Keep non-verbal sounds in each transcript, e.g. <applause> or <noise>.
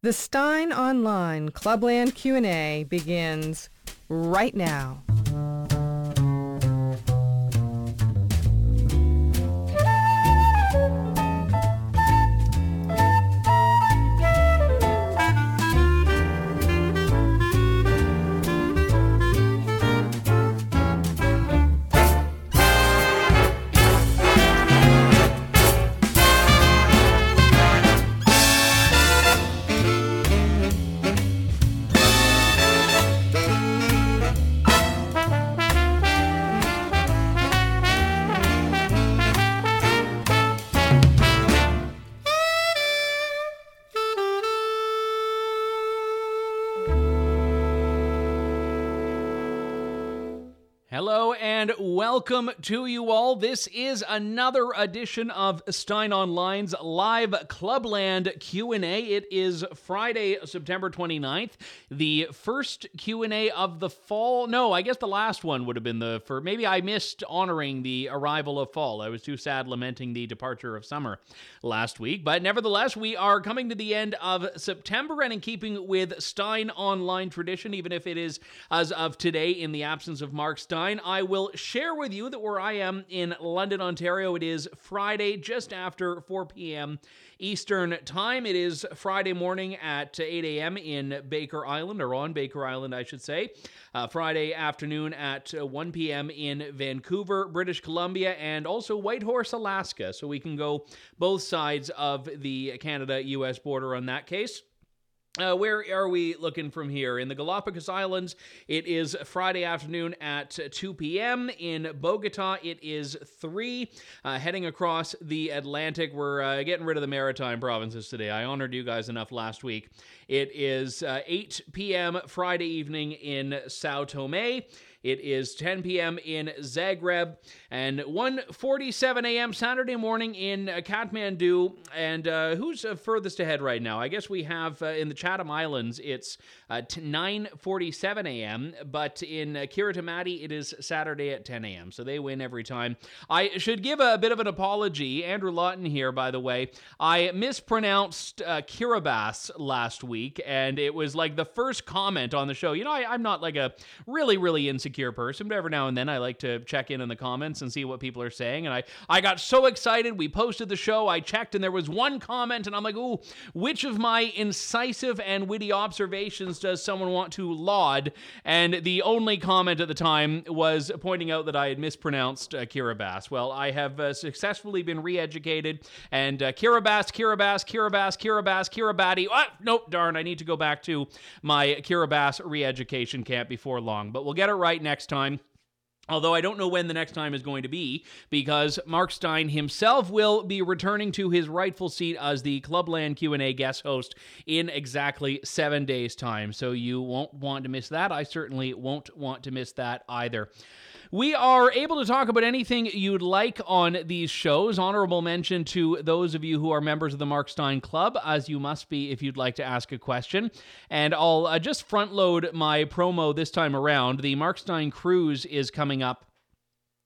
The Steyn Online Clubland Q&A begins right now. And welcome to you all. This is another edition of Steyn Online's live Clubland Q&A. It is Friday, September 29th, the first Q&A of the fall. No, I guess the last one would have been the for maybe I missed honoring the arrival of fall. I was too sad lamenting the departure of summer last week, but nevertheless, we are coming to the end of September and in keeping with Steyn Online tradition, even if it is as of today in the absence of Mark Steyn I will share with you that where I am in London, Ontario, it is Friday just after 4 p.m. Eastern Time. It is Friday morning at 8 a.m. in Baker Island, or on Baker Island, I should say. Uh, Friday afternoon at 1 p.m. in Vancouver, British Columbia, and also Whitehorse, Alaska. So we can go both sides of the Canada US border on that case. Uh, where are we looking from here? In the Galapagos Islands, it is Friday afternoon at 2 p.m. In Bogota, it is 3. Uh, heading across the Atlantic, we're uh, getting rid of the maritime provinces today. I honored you guys enough last week. It is uh, 8 p.m. Friday evening in Sao Tome. It is 10 p.m. in Zagreb and 1:47 a.m. Saturday morning in uh, Kathmandu. And uh, who's uh, furthest ahead right now? I guess we have uh, in the Chatham Islands it's 9:47 a.m. But in uh, Kiritimati it is Saturday at 10 a.m. So they win every time. I should give a, bit of an apology. Andrew Lawton here, by the way. I mispronounced uh, Kiribati last week, and it was like the first comment on the show. You know, I, I'm not like a really really insecure insecure person, but every now and then I like to check in in the comments and see what people are saying. And I, I got so excited. We posted the show. I checked, and there was one comment, and I'm like, ooh, which of my incisive and witty observations does someone want to laud? And the only comment at the time was pointing out that I had mispronounced uh, Kiribati. Well, I have uh, successfully been re-educated, and uh, Kiribati, Kiribati, Kiribati, Kiribati, Kiribati. Oh, nope, darn, I need to go back to my Kiribati re-education camp before long. But we'll get it right next time. Although I don't know when the next time is going to be, because Mark Steyn himself will be returning to his rightful seat as the Clubland Q&A guest host in exactly seven days' time. So you won't want to miss that. I certainly won't want to miss that either. We are able to talk about anything you'd like on these shows. Honorable mention to those of you who are members of the Mark Steyn Club, as you must be if you'd like to ask a question. And I'll uh, just front load my promo this time around. The Mark Steyn Cruise is coming up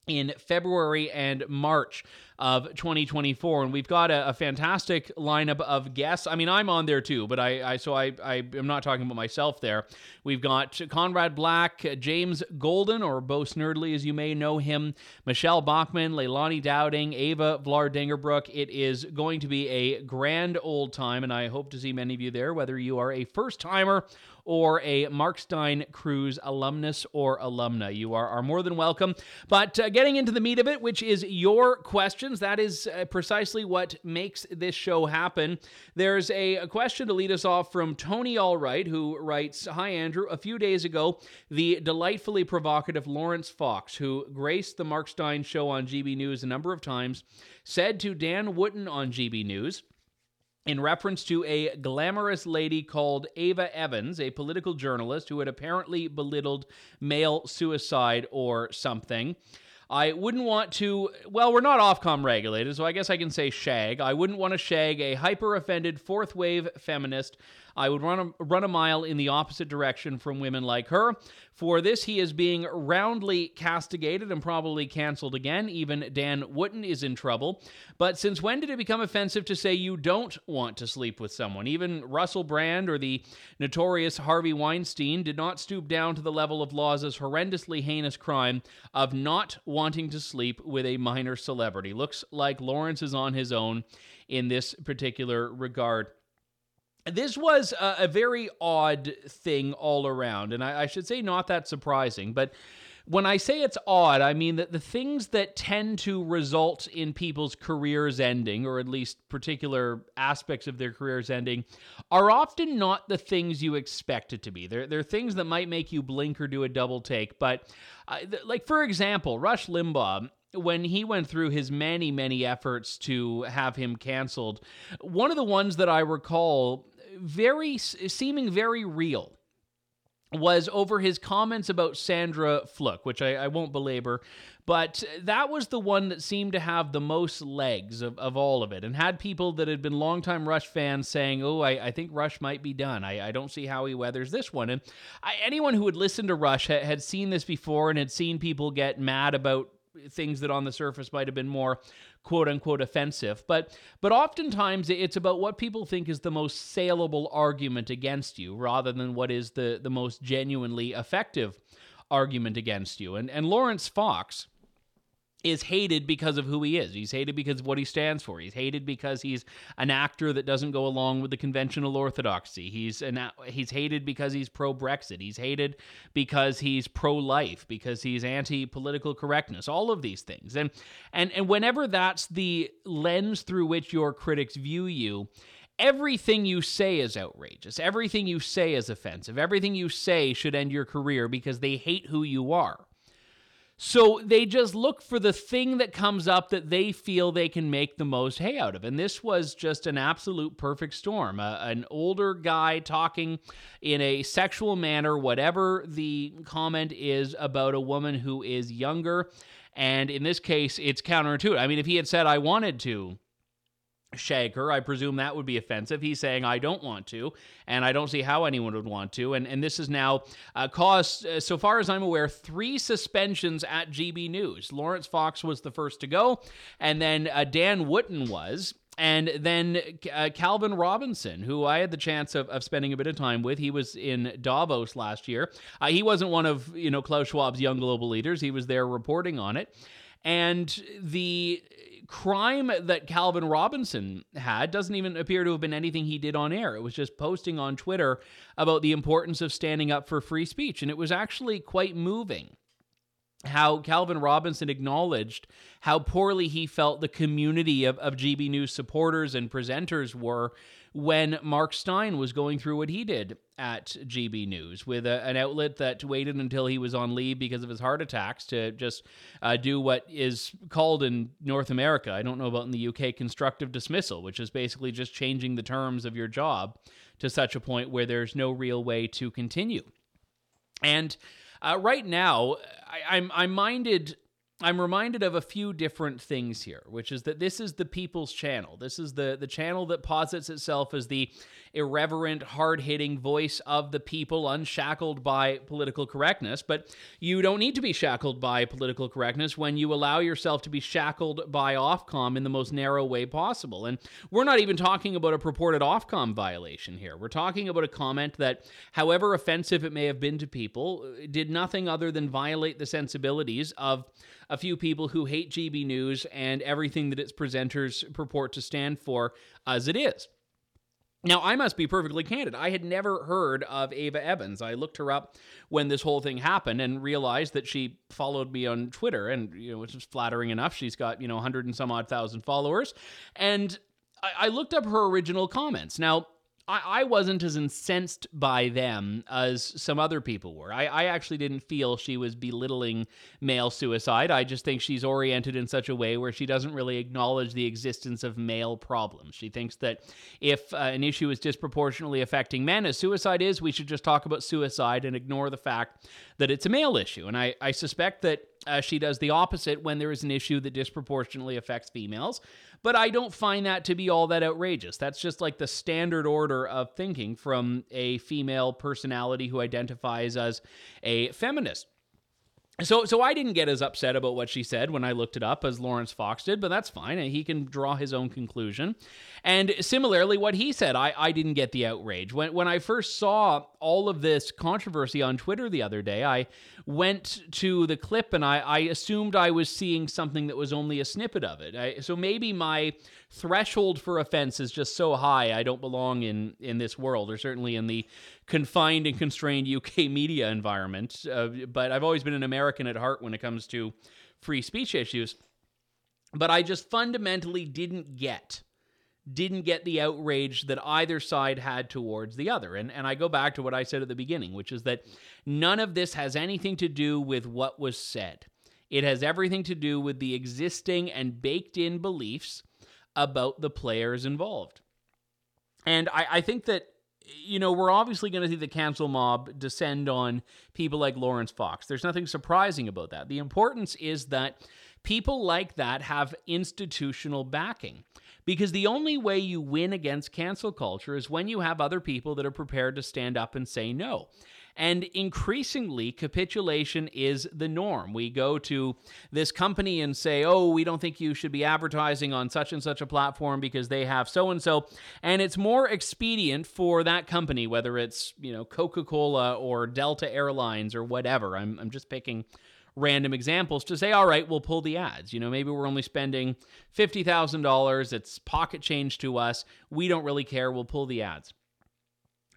in February and March of 2024 and we've got a, a, fantastic lineup of guests i mean i'm on there too but i, I so I, I am not talking about myself there we've got conrad black james golden or bo snerdley as you may know him Michele Bachmann, leilani dowding Eva Vlaardingerbroek. it is going to be a grand old time and i hope to see many of you there whether you are a first timer or a Mark Steyn Cruise alumnus or alumna. You are, are more than welcome. But uh, getting into the meat of it, which is your questions. That is uh, precisely what makes this show happen. There's a, a question to lead us off from Tony Allwright, who writes Hi, Andrew. A few days ago, the delightfully provocative Laurence Fox, who graced the Mark Steyn show on GB News a number of times, said to Dan Wootton on GB News, in reference to a glamorous lady called Ava Evans, a political journalist who had apparently belittled male suicide or something. I wouldn't want to, well, we're not Ofcom regulated, so I guess I can say shag. I wouldn't want to shag a hyper offended fourth wave feminist I would run a, run a mile in the opposite direction from women like her. For this, he is being roundly castigated and probably canceled again. Even Dan Wootton is in trouble. But since when did it become offensive to say you don't want to sleep with someone? Even Russell Brand or the notorious Harvey Weinstein did not stoop down to the level of Law's horrendously heinous crime of not wanting to sleep with a minor celebrity. Looks like Laurence is on his own in this particular regard this was a, a, very odd thing all around, and I, I, should say not that surprising. But when I say it's odd, I mean that the things that tend to result in people's careers ending, or at least particular aspects of their careers ending, are often not the things you expect it to be. They're, they're things that might make you blink or do a double take. But, uh, th- like, for example, Rush Limbaugh when he went through his many, many efforts to have him canceled, one of the ones that I recall very seeming very real was over his comments about Sandra Fluke, which I, I, won't belabor, but that was the one that seemed to have the most legs of, of all of it and had people that had been longtime Rush fans saying, Oh, I, I think Rush might be done. I, I don't see how he weathers this one. And anyone who had listened to Rush ha, had seen this before and had seen people get mad about things that on the surface might have been more quote unquote offensive. But but oftentimes it's about what people think is the most saleable argument against you rather than what is the the most genuinely effective argument against you. And and Laurence Fox is hated because of who he is. He's hated because of what he stands for. He's hated because he's an actor that doesn't go along with the conventional orthodoxy. He's an he's hated because he's pro Brexit. He's hated because he's pro life, because he's anti political correctness. All of these things. And and and whenever that's the lens through which your critics view you, everything you say is outrageous. Everything you say is offensive. Everything you say should end your career because they hate who you are. So they just look for the thing that comes up that they feel they can make the most hay out of. And this was just an absolute perfect storm. Uh, an older guy talking in a sexual manner, whatever the comment is about a woman who is younger. And in this case, it's counterintuitive. I mean, if he had said, I wanted to shag her. I presume that would be offensive. He's saying, I don't want to, and I don't see how anyone would want to. And, and this has now uh, caused, uh, so far as I'm aware, three suspensions at GB News. Laurence Fox was the first to go, and then uh, Dan Wootton was. And then uh, Calvin Robinson, who I had the chance of, of spending a bit of time with, he was in Davos last year. Uh, he wasn't one of you know Klaus Schwab's young global leaders. He was there reporting on it, and the crime that Calvin Robinson had doesn't even appear to have been anything he did on air. It was just posting on Twitter about the importance of standing up for free speech. And it was actually quite moving how Calvin Robinson acknowledged how poorly he felt the community of, of GB News supporters and presenters were when Mark Steyn was going through what he did at GB News with a, an outlet that waited until he was on leave because of his heart attacks to just uh, do what is called in North America, I don't know about in the UK, constructive dismissal, which is basically just changing the terms of your job to such a point where there's no real way to continue. And uh, right now, I, I'm I'm minded I'm reminded of a few different things here, which is that this is the people's channel. This is the the channel that posits itself as the irreverent, hard-hitting voice of the people unshackled by political correctness, but you don't need to be shackled by political correctness when you allow yourself to be shackled by Ofcom in the most narrow way possible. And we're not even talking about a purported Ofcom violation here. We're talking about a comment that however offensive it may have been to people, did nothing other than violate the sensibilities of a few people who hate GB News and everything that its presenters purport to stand for as it is. Now, I must be perfectly candid. I had never heard of Ava Evans. I looked her up when this whole thing happened and realized that she followed me on Twitter, and you know, which is flattering enough. She's got you know, hundred and some odd thousand followers, and I, I looked up her original comments. Now, I, I wasn't as incensed by them as some other people were. I, I actually didn't feel she was belittling male suicide. I just think she's oriented in such a way where she doesn't really acknowledge the existence of male problems. She thinks that if uh, an issue is disproportionately affecting men, as suicide is, we should just talk about suicide and ignore the fact that it's a male issue. And I, I suspect that Uh, she does the opposite when there is an issue that disproportionately affects females. But I don't find that to be all that outrageous. That's just like the standard order of thinking from a female personality who identifies as a feminist. So, so I didn't get as upset about what she said when I looked it up as Laurence Fox did, but that's fine. He can draw his own conclusion. And similarly, what he said, I, I didn't get the outrage. When, when I first saw all of this controversy on Twitter the other day, I went to the clip and I, I assumed I was seeing something that was only a snippet of it. I, so maybe my threshold for offense is just so high I don't belong in in this world, or certainly in the confined and constrained UK <laughs> media environment. Uh, but I've always been an American at heart when it comes to free speech issues. But I just fundamentally didn't get didn't get the outrage that either side had towards the other. And and I go back to what I said at the beginning, which is that none of this has anything to do with what was said. It has everything to do with the existing and baked in beliefs about the players involved. And I, I think that you know, we're obviously going to see the cancel mob descend on people like Laurence Fox. There's nothing surprising about that. The importance is that people like that have institutional backing. Because the only way you win against cancel culture is when you have other people that are prepared to stand up and say no. And increasingly, capitulation is the norm. We go to this company and say, oh, we don't think you should be advertising on such and such a platform because they have so and so. And it's more expedient for that company, whether it's, you know, Coca Cola or Delta Airlines or whatever. I'm, I'm just picking random examples to say, all right, we'll pull the ads. You know, maybe we're only spending $50,000. It's pocket change to us. We don't really care. We'll pull the ads.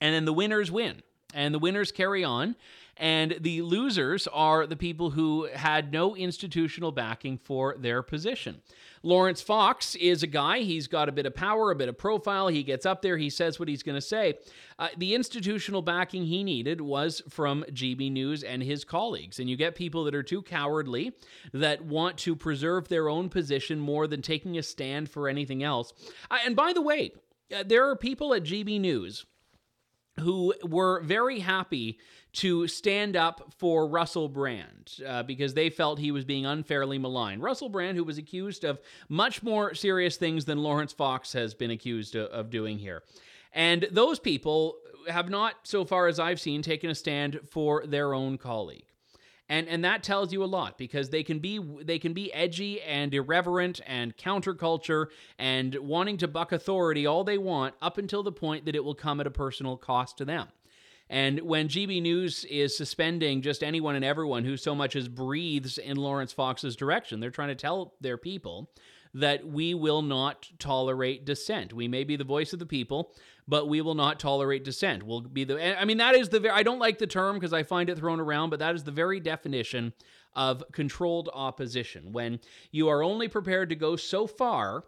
And then the winners win and the winners carry on. And the losers are the people who had no institutional backing for their position. Laurence Fox is a guy, he's got a bit of power, a bit of profile. He gets up there, he says what he's going to say. Uh, the institutional backing he needed was from GB News and his colleagues. And you get people that are too cowardly, that want to preserve their own position more than taking a stand for anything else. Uh, and by the way, uh, there are people at GB News who were very happy to stand up for Russell Brand uh, because they felt he was being unfairly maligned. Russell Brand, who was accused of much more serious things than Laurence Fox has been accused of, of doing here. And those people have not, so far as I've seen, taken a stand for their own colleague and and that tells you a lot because they can be they can be edgy and irreverent and counterculture and wanting to buck authority all they want up until the point that it will come at a personal cost to them. And when GB News is suspending just anyone and everyone who so much as breathes in Laurence Fox's direction, they're trying to tell their people that we will not tolerate dissent. We may be the voice of the people, but we will not tolerate dissent. We'll be the I mean that is the very I don't like the term because I find it thrown around, but that is the very definition of controlled opposition when you are only prepared to go so far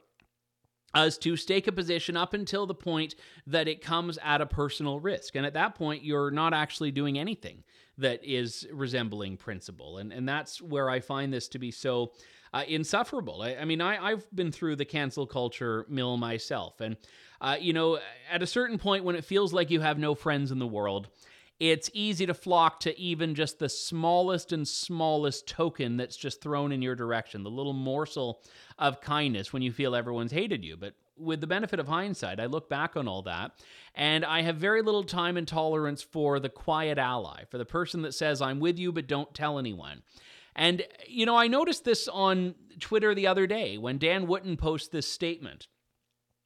as to stake a position up until the point that it comes at a personal risk. And at that point, you're not actually doing anything that is resembling principle. And, and that's where I find this to be so uh, insufferable. I, I mean, I, I've been through the cancel culture mill myself. And, uh, you know, at a certain point when it feels like you have no friends in the world, it's easy to flock to even just the smallest and smallest token that's just thrown in your direction, the little morsel of kindness when you feel everyone's hated you. But with the benefit of hindsight, I look back on all that and I have very little time and tolerance for the quiet ally, for the person that says, I'm with you, but don't tell anyone. And, you know, I noticed this on Twitter the other day when Dan Wootton posts this statement.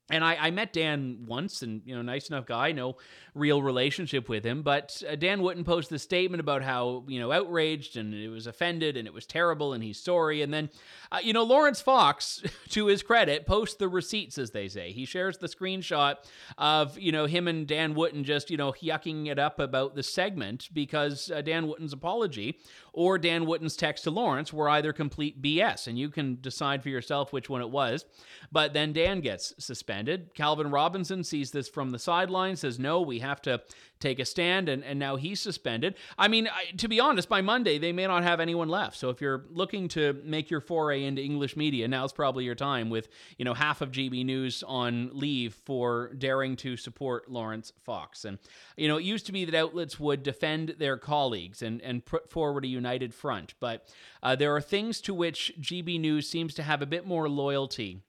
And I, I, met Dan once, and you know, nice enough guy, no real relationship with him. But uh, Dan Wootton posted a statement about how you know outraged and it was offended and it was terrible and he's sorry. And then, uh, you know, Laurence Fox, <laughs> to his credit, posts the receipts as they say. He shares the screenshot of you know him and Dan Wootton just you know yucking it up about the segment because uh, Dan Wootton's apology or Dan Wootton's text to Laurence were either complete BS, and you can decide for yourself which one it was. But then Dan gets suspended. Calvin Robinson sees this from the sideline, says, no, we have to take a stand, and, and now he's suspended. I mean, I, to be honest, by Monday, they may not have anyone left. So if you're looking to make your foray into English media, now's probably your time with, you know, half of GB News on leave for daring to support Laurence Fox. And, you know, it used to be that outlets would defend their colleagues and, and put forward a united front. But uh, there are things to which GB News seems to have a bit more loyalty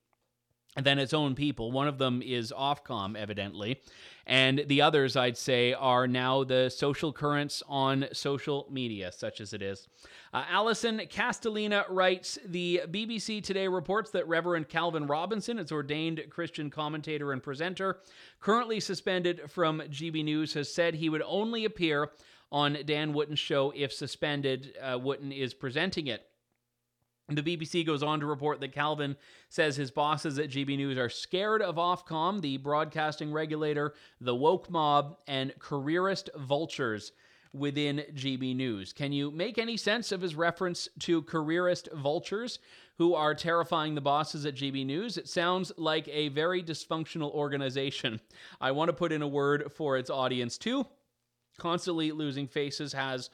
than its own people. One of them is Ofcom, evidently. And the others, I'd say, are now the social currents on social media, such as it is. Uh, Allison Castellina writes The BBC Today reports that Reverend Calvin Robinson, its ordained Christian commentator and presenter, currently suspended from GB News, has said he would only appear on Dan Wootton's show if suspended. Uh, Wootton is presenting it. The BBC goes on to report that Calvin says his bosses at GB News are scared of Ofcom, the broadcasting regulator, the woke mob, and careerist vultures within GB News. Can you make any sense of his reference to careerist vultures who are terrifying the bosses at GB News? It sounds like a very dysfunctional organization. I want to put in a word for its audience too. Constantly losing faces has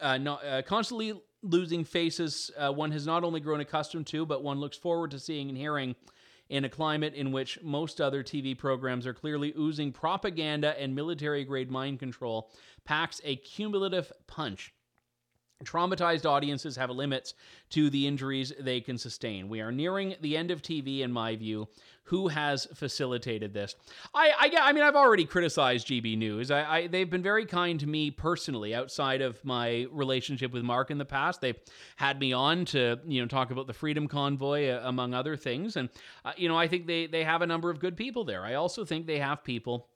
uh, not, uh, constantly losing faces uh, one has not only grown accustomed to, but one looks forward to seeing and hearing in a climate in which most other TV programs are clearly oozing propaganda and military grade mind control, packs a cumulative punch. Traumatized audiences have limits to the injuries they can sustain. We are nearing the end of TV, in my view. Who has facilitated this? I, I, I mean, I've already criticized GB News. I, I, they've been very kind to me personally, outside of my relationship with Mark in the past. They've had me on to, you know, talk about the Freedom Convoy, uh, among other things. And, uh, you know, I think they, they have a number of good people there. I also think they have people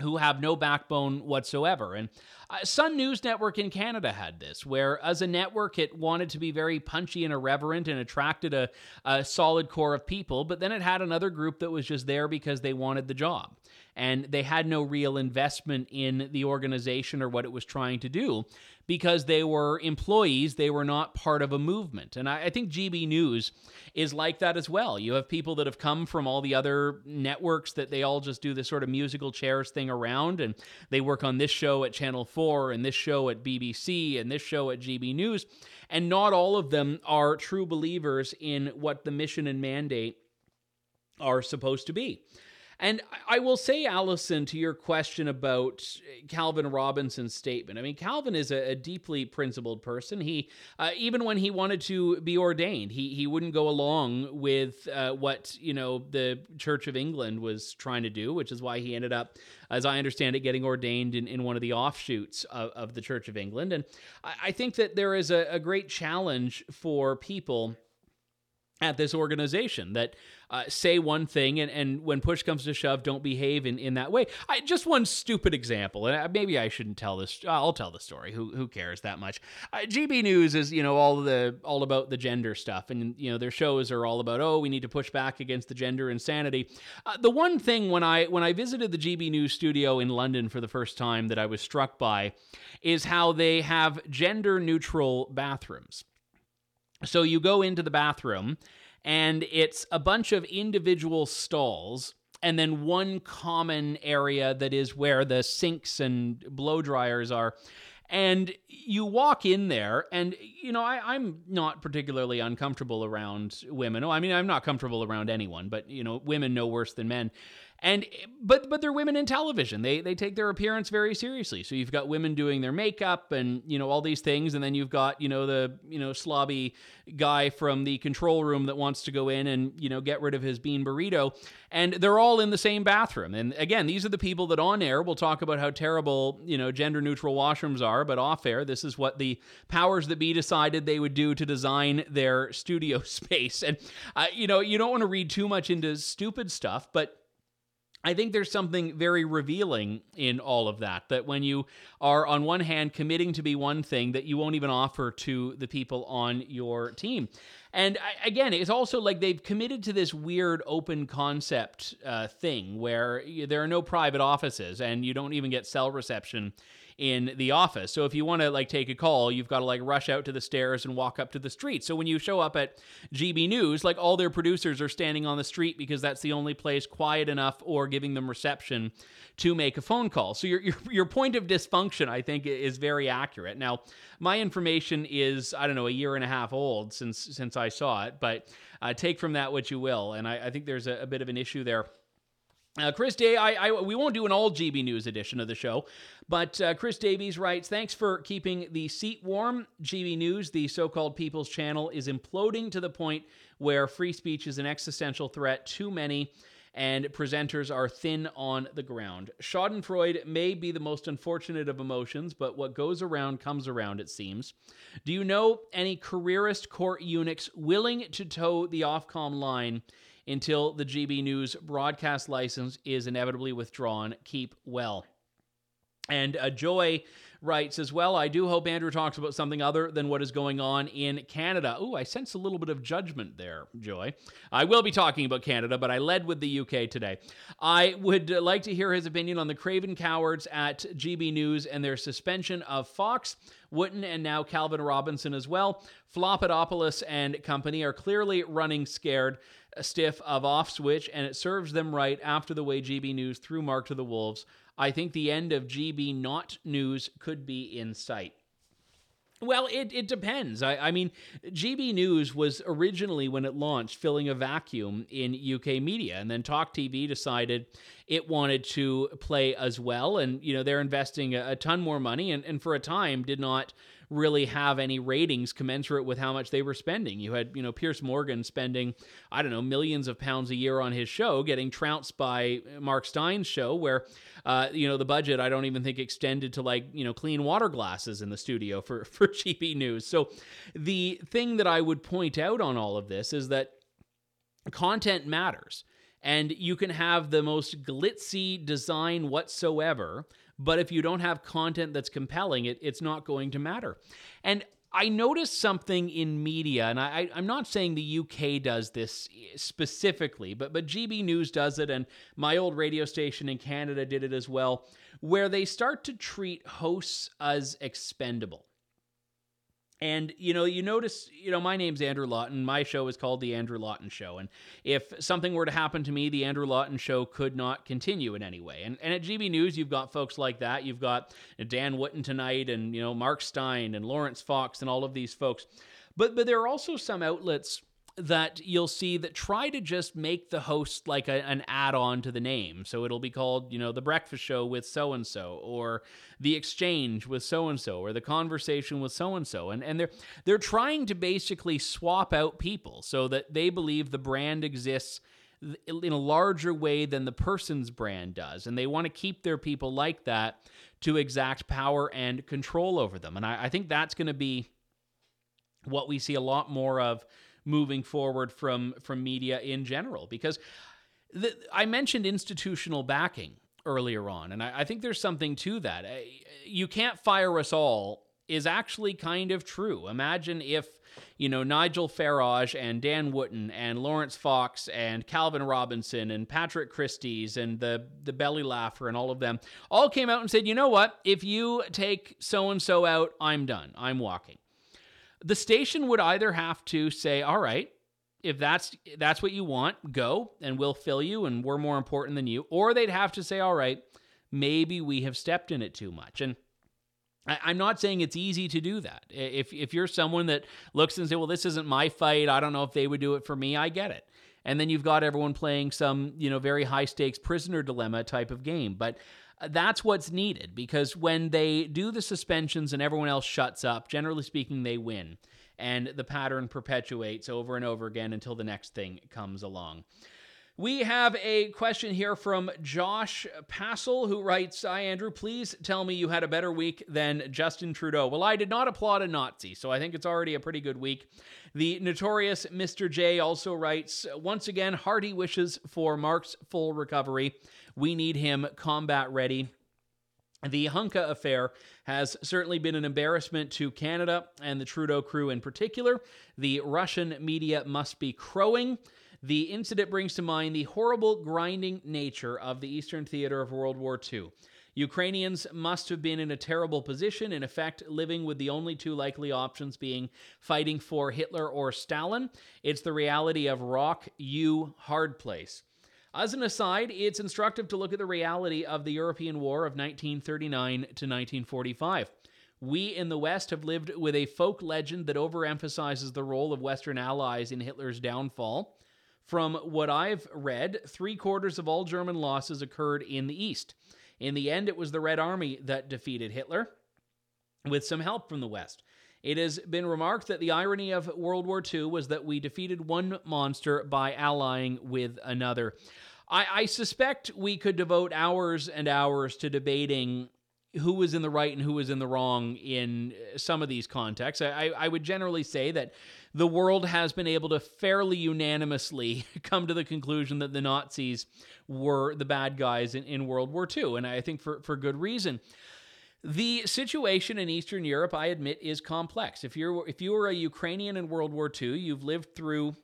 who have no backbone whatsoever. And uh, Sun News Network in Canada had this, where as a network, it wanted to be very punchy and irreverent and attracted a, a solid core of people, but then it had another group that was just there because they wanted the job. And they had no real investment in the organization or what it was trying to do because they were employees, they were not part of a movement. And I, I, think GB News is like that as well. You have people that have come from all the other networks that they all just do this sort of musical chairs thing around, and they work on this show at Channel 4, and this show at BBC, and this show at GB News. And not all of them are true believers in what the mission and mandate are supposed to be. And I will say, Allison, to your question about Calvin Robinson's statement. I mean, Calvin is a, a deeply principled person. He, uh, even when he wanted to be ordained, he he wouldn't go along with uh, what you know the Church of England was trying to do, which is why he ended up, as I understand it, getting ordained in, in one of the offshoots of, of the Church of England. And I, I think that there is a, a great challenge for people at this organization that uh, say one thing and, and when push comes to shove don't behave in, in that way. I, just one stupid example and maybe i shouldn't tell this i'll tell the story who, who cares that much? Uh, gb news is you know all the all about the gender stuff and you know their shows are all about oh we need to push back against the gender insanity. Uh, the one thing when i when i visited the gb news studio in london for the first time that i was struck by is how they have gender neutral bathrooms. So you go into the bathroom, and it's a bunch of individual stalls and then one common area that is where the sinks and blow dryers are. And you walk in there, and you know, I, am not particularly uncomfortable around women. Oh, I mean, I'm not comfortable around anyone, but you know, women no worse than men and but but they're women in television. They they take their appearance very seriously. So you've got women doing their makeup and you know all these things. And then you've got you know the you know slobby guy from the control room that wants to go in and you know get rid of his bean burrito. And they're all in the same bathroom. And again these are the people that on air will talk about how terrible you know gender neutral washrooms are. But off air this is what the powers that be decided they would do to design their <laughs> studio space. And uh, you know you don't want to read too much into stupid stuff but I think there's something very revealing in all of that. That when you are, on one hand, committing to be one thing that you won't even offer to the people on your team. And I, again, it's also like they've committed to this weird open concept uh, thing where there are no private offices and you don't even get cell reception in the office. So if you want to like take a call, you've got to like rush out to the stairs and walk up to the street. So when you show up at GB News, like all their producers are standing on the street because that's the only place quiet enough or giving them reception to make a phone call. So your your, your point of dysfunction, I think, is very accurate. Now, my information is I don't know a year and a half old since since I saw it, but uh, take from that what you will. And I, I think there's a, a bit of an issue there. Uh, Chris Day, I, I, we won't do an all GB News edition of the show, but uh, Chris Davies writes, "Thanks for keeping the seat warm. GB News, the so-called People's Channel, is imploding to the point where free speech is an existential threat. Too many." And presenters are thin on the ground. Schadenfreude may be the most unfortunate of emotions, but what goes around comes around, it seems. Do you know any careerist court eunuchs willing to toe the Ofcom line until the GB News broadcast license is inevitably withdrawn. Keep well. And uh, Joy writes as well, I do hope Andrew talks about something other than what is going on in Canada. Ooh, I sense a little bit of judgment there, Joy. I will be talking about Canada, but I led with the UK today. I would uh, like to hear his opinion on the Craven Cowards at GB News and their suspension of Fox. Wootton and now Calvin Robinson as well. Flopadopoulos and company are clearly running scared stiff of off switch, and it serves them right after the way GB News threw Mark to the Wolves. I think the end of GB not news could be in sight. Well, it, it depends. I, I mean, GB News was originally, when it launched, filling a vacuum in UK media. And then Talk TV decided it wanted to play as well. And, you know, they're investing a, a ton more money and, and for a time did not really have any ratings commensurate with how much they were spending. You had, you know, Piers Morgan spending, I don't know, millions of pounds a year on his show, getting trounced by Mark Steyn's show, where, uh, you know, the budget I don't even think extended to like, you know, clean water glasses in the studio for, <laughs> for GB News. So the thing that I would point out on all of this is that content matters. And you can have the most glitzy design whatsoever, but if you don't have content that's compelling, it, it's not going to matter. And I noticed something in media, and I, I'm not saying the UK does this eh, specifically, but but GB News does it, and my old radio station in Canada did it as well, where they start to treat hosts as expendable. And you know, you notice, you know, my name's Andrew Lawton. My show is called The Andrew Lawton Show. And if something were to happen to me, The Andrew Lawton Show could not continue in any way. And, and at GB News, you've got folks like that. You've got Dan Wootton tonight, and you know, Mark Steyn and Laurence Fox, and all of these folks. But but there are also some outlets that you'll see that try to just make the host like a, an add-on to the name. So it'll be called, you know, the breakfast show with so and so, or the exchange with so and so, or the conversation with so and so. And they're they're trying to basically swap out people so that they believe the brand exists in a larger way than the person's brand does. And they want to keep their people like that to exact power and control over them. And I, I think that's going to be what we see a lot more of moving forward from from media in general because the, I mentioned institutional backing earlier on, and I, I think there's something to that. You can't fire us all is actually kind of true. Imagine if, you know, Nigel Farage and Dan Wootton and Laurence Fox and Calvin Robinson and Patrick Christys and the the belly laugher and all of them all came out and said, "You know what? If you take so and so out, I'm done. I'm walking." The station would either have to say, "All right, if that's that's what you want, go and we'll fill you and we're more important than you," or they'd have to say, "All right, maybe we have stepped in it too much." And I, am not saying it's easy to do that. If if you're someone that looks and say, "Well, this isn't my fight. I don't know if they would do it for me," I get it. And then you've got everyone playing some, you know, very high stakes prisoner dilemma type of game. But that's what's needed because when they do the suspensions and everyone else shuts up, generally speaking, they win. And the pattern perpetuates over and over again until the next thing comes along. We have a question here from Josh Passel who writes Hi, Andrew. Please tell me you had a better week than Justin Trudeau. Well, I did not applaud a Nazi, so I think it's already a pretty good week. The notorious Mr. J also writes Once again, hearty wishes for Mark's full recovery. We need him combat ready. The Hunka affair has certainly been an embarrassment to Canada and the Trudeau crew in particular. The Russian media must be crowing. The incident brings to mind the horrible grinding nature of the Eastern theater of World War II. Ukrainians must have been in a terrible position, in effect, living with the only two likely options being fighting for Hitler or Stalin. It's the reality of rock, you, hard place. As an aside, it's instructive to look at the reality of the European War of 1939 to 1945. We in the West have lived with a folk legend that overemphasizes the role of Western allies in Hitler's downfall. From what I've read, three quarters of all German losses occurred in the East. In the end, it was the Red Army that defeated Hitler, with some help from the West. It has been remarked that the irony of World War II was that we defeated one monster by allying with another. I, I, suspect we could devote hours and hours to debating who was in the right and who was in the wrong in some of these contexts. I, I would generally say that the world has been able to fairly unanimously <laughs> come to the conclusion that the Nazis were the bad guys in, in World War II, and I think for, for good reason. The situation in Eastern Europe, I admit, is complex. If you're if you were a Ukrainian in World War II, you've lived through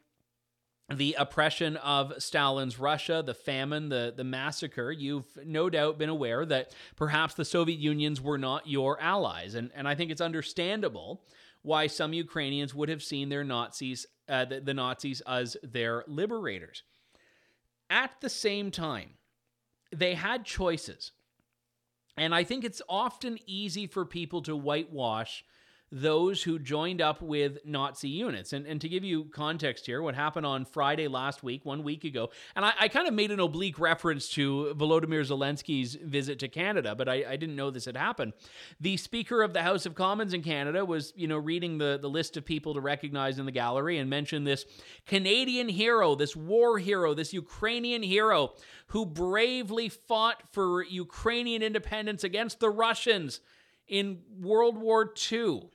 the oppression of Stalin's Russia, the famine, the, the massacre, you've no doubt been aware that perhaps the Soviet Unions were not your allies. And, and I think it's understandable why some Ukrainians would have seen their Nazis, uh, the, the Nazis as their liberators. At the same time, they had choices. And I think it's often easy for people to whitewash those who joined up with Nazi units. And, and to give you context here, what happened on Friday last week, one week ago, and I, I kind of made an oblique reference to Volodymyr Zelensky's visit to Canada, but I, I didn't know this had happened. The Speaker of the House of Commons in Canada was, you know, reading the, the list of people to recognize in the gallery and mentioned this Canadian hero, this war hero, this Ukrainian hero who bravely fought for Ukrainian independence against the Russians in World War II.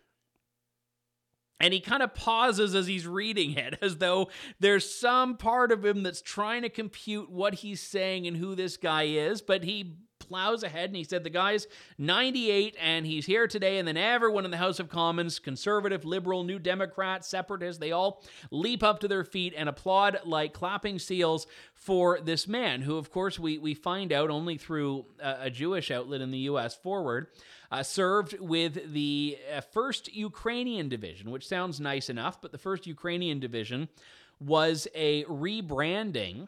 And he kind of pauses as he's reading it, <laughs> as though there's some part of him that's trying to compute what he's saying and who this guy is. But he plows ahead and he said, The guy's 98 and he's here today. And then everyone in the House of Commons, conservative, liberal, new Democrat, separatist, they all leap up to their feet and applaud like clapping seals for this man, who, of course, we, we find out only through a, a Jewish outlet in the U.S. Forward uh, served with the uh, 1st Ukrainian Division, which sounds nice enough, but the 1st Ukrainian Division was a rebranding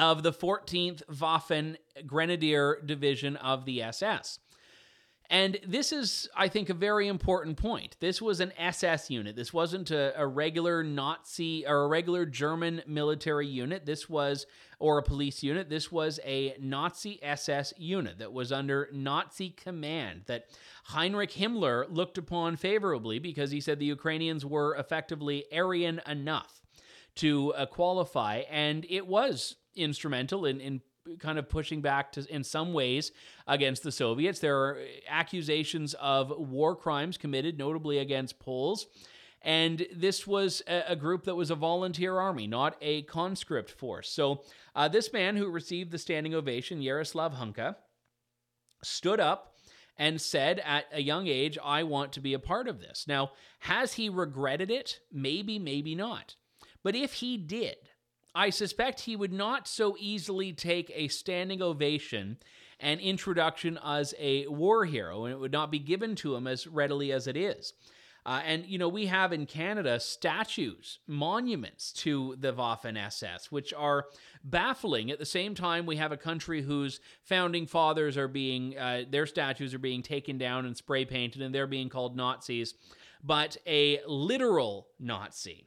of the 14th Waffen Grenadier Division of the SS. And this is, I think, a very important point. This was an SS unit. This wasn't a, a, regular Nazi or a regular German military unit. This was, or a police unit. This was a Nazi SS unit that was under Nazi command that Heinrich Himmler looked upon favorably because he said the Ukrainians were effectively Aryan enough to uh, qualify. And it was instrumental in, in kind of pushing back to, in some ways against the Soviets. There are accusations of war crimes committed, notably against Poles. And this was a, group that was a volunteer army, not a conscript force. So, uh, this man who received the standing ovation, Yaroslav Hunka, stood up and said at a young age, I want to be a part of this. Now, has he regretted it? Maybe, maybe not. But if he did, I suspect he would not so easily take a standing ovation and introduction as a war hero, and it would not be given to him as readily as it is. Uh, and, you know, we have in Canada statues, monuments to the Waffen SS, which are baffling. At the same time, we have a country whose founding fathers are being, uh, their statues are being taken down and spray painted, and they're being called Nazis. But a literal Nazi,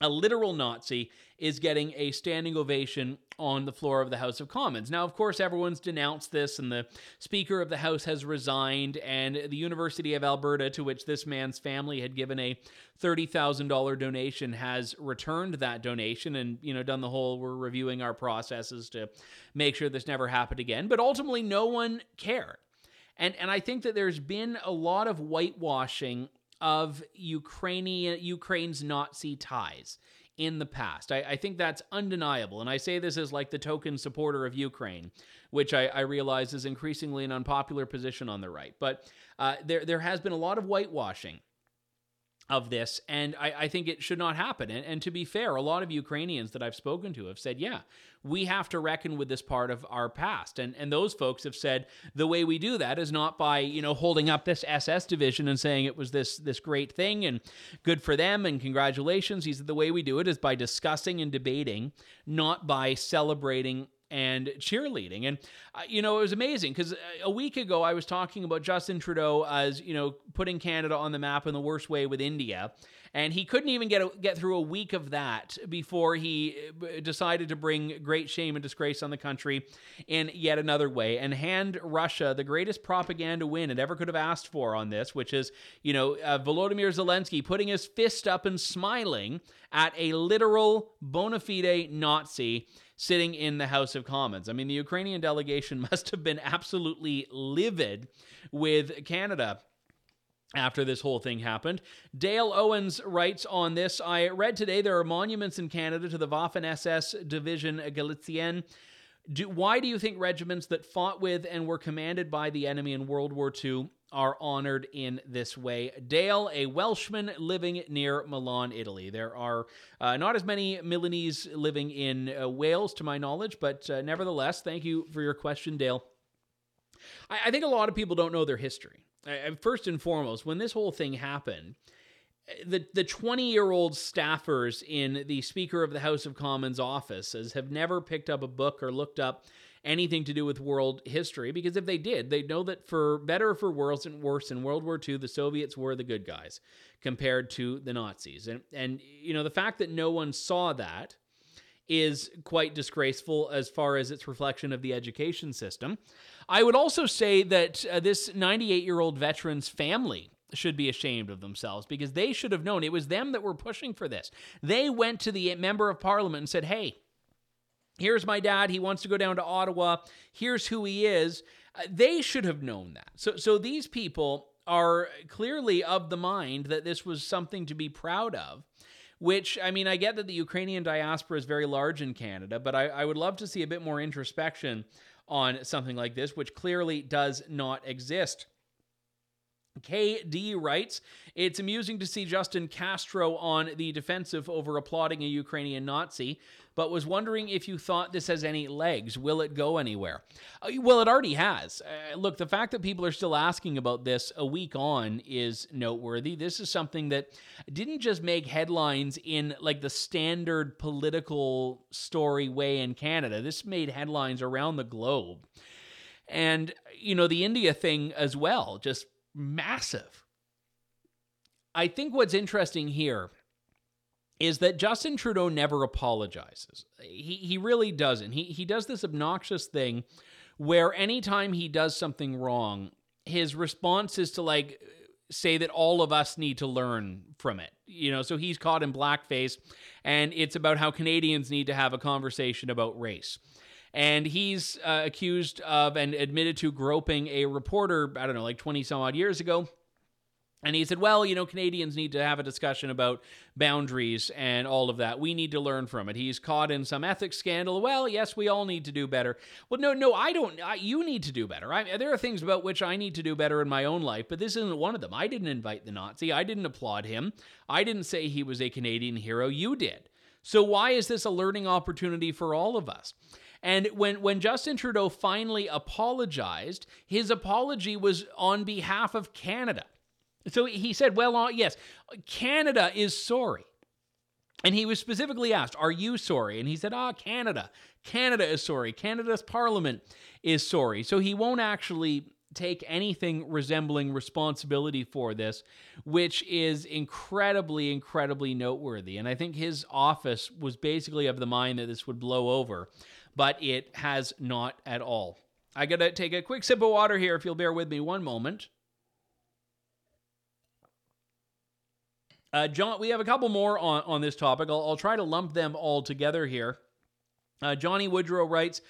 a literal Nazi is getting a standing ovation on the floor of the House of Commons. Now, of course, everyone's denounced this, and the Speaker of the House has resigned, and the University of Alberta, to which this man's family had given a $30,000 donation, has returned that donation and, you know, done the whole we're reviewing our processes to make sure this never happened again. But ultimately, no one cared. And, and I think that there's been a lot of whitewashing of Ukrainian Ukraine's Nazi ties in the past. I, I, think that's undeniable. And I say this as like the token supporter of Ukraine, which I, I realize is increasingly an unpopular position on the right. But uh, there, there has been a lot of whitewashing of this, and I, I, think it should not happen. And, and, to be fair, a lot of Ukrainians that I've spoken to have said, yeah, we have to reckon with this part of our past. And and those folks have said the way we do that is not by, you know, holding up this SS division and saying it was this this great thing and good for them and congratulations. He said the way we do it is by discussing and debating, not by celebrating and cheerleading. And, uh, you know, it was amazing because uh, a week ago I was talking about Justin Trudeau as, you know, putting Canada on the map in the worst way with India. And he couldn't even get, a, get through a week of that before he uh, decided to bring great shame and disgrace on the country in yet another way and hand Russia the greatest propaganda win it ever could have asked for on this, which is, you know, uh, Volodymyr Zelensky putting his fist up and smiling at a literal bona fide Nazi sitting in the House of Commons. I mean, the Ukrainian delegation <laughs> must have been absolutely livid with Canada after this whole thing happened. Dale Owens writes on this I read today there are monuments in Canada to the Waffen SS Division Galicienne. Do, why do you think regiments that fought with and were commanded by the enemy in World War II are honored in this way. Dale, a Welshman living near Milan, Italy. There are uh, not as many Milanese living in uh, Wales, to my knowledge, but uh, nevertheless, thank you for your question, Dale. I, I, think a lot of people don't know their history. I, first and foremost, when this whole thing happened, the the 20 year old staffers in the Speaker of the House of Commons offices have never picked up a book or looked up anything to do with world history because if they did, they'd know that for better or for worse and worse in World War II, the Soviets were the good guys compared to the Nazis. And and you know, the fact that no one saw that is quite disgraceful as far as its reflection of the education system. I would also say that uh, this 98 year old veteran's family should be ashamed of themselves because they should have known it was them that were pushing for this. They went to the member of parliament and said, Hey, Here's my dad. He wants to go down to Ottawa. Here's who he is. Uh, they should have known that. So, so these people are clearly of the mind that this was something to be proud of. Which, I mean, I get that the Ukrainian diaspora is very large in Canada, but I, I would love to see a bit more introspection on something like this, which clearly does not exist. KD writes, It's amusing to see Justin Castro on the defensive over applauding a Ukrainian Nazi but was wondering if you thought this has any legs. Will it go anywhere? Uh, well, it already has. Uh, look, the fact that people are still asking about this a week on is noteworthy. This is something that didn't just make headlines in like the standard political story way in Canada, this made headlines around the globe. And, you know, the India thing as well, just massive. I think what's interesting here is that Justin Trudeau never apologizes. He he really doesn't. He he does this obnoxious thing where anytime he does something wrong, his response is to like say that all of us need to learn from it. You know, so he's caught in blackface and it's about how Canadians need to have a conversation about race. And he's uh, accused of and admitted to groping a reporter, I don't know, like 20 some odd years ago and he said, Well, you know, Canadians need to have a discussion about boundaries and all of that. We need to learn from it. He's caught in some ethics scandal. Well, yes, we all need to do better. Well, no, no, I don't. I, you need to do better. I, there are things about which I need to do better in my own life, but this isn't one of them. I didn't invite the Nazi. I didn't applaud him. I didn't say he was a Canadian hero. You did. So why is this a learning opportunity for all of us? And when, when Justin Trudeau finally apologized, his apology was on behalf of Canada. So he said, well, uh, yes, Canada is sorry. And he was specifically asked, Are you sorry? And he said, Ah, Canada. Canada is sorry. Canada's parliament is sorry. So he won't actually take anything resembling responsibility for this, which is incredibly, incredibly noteworthy. And I think his office was basically of the mind that this would blow over, but it has not at all. I got to take a quick sip of water here, if you'll bear with me one moment. Uh, John, we have a couple more on, on this topic. I'll, I'll try to lump them all together here. Uh, Johnny Woodrow writes,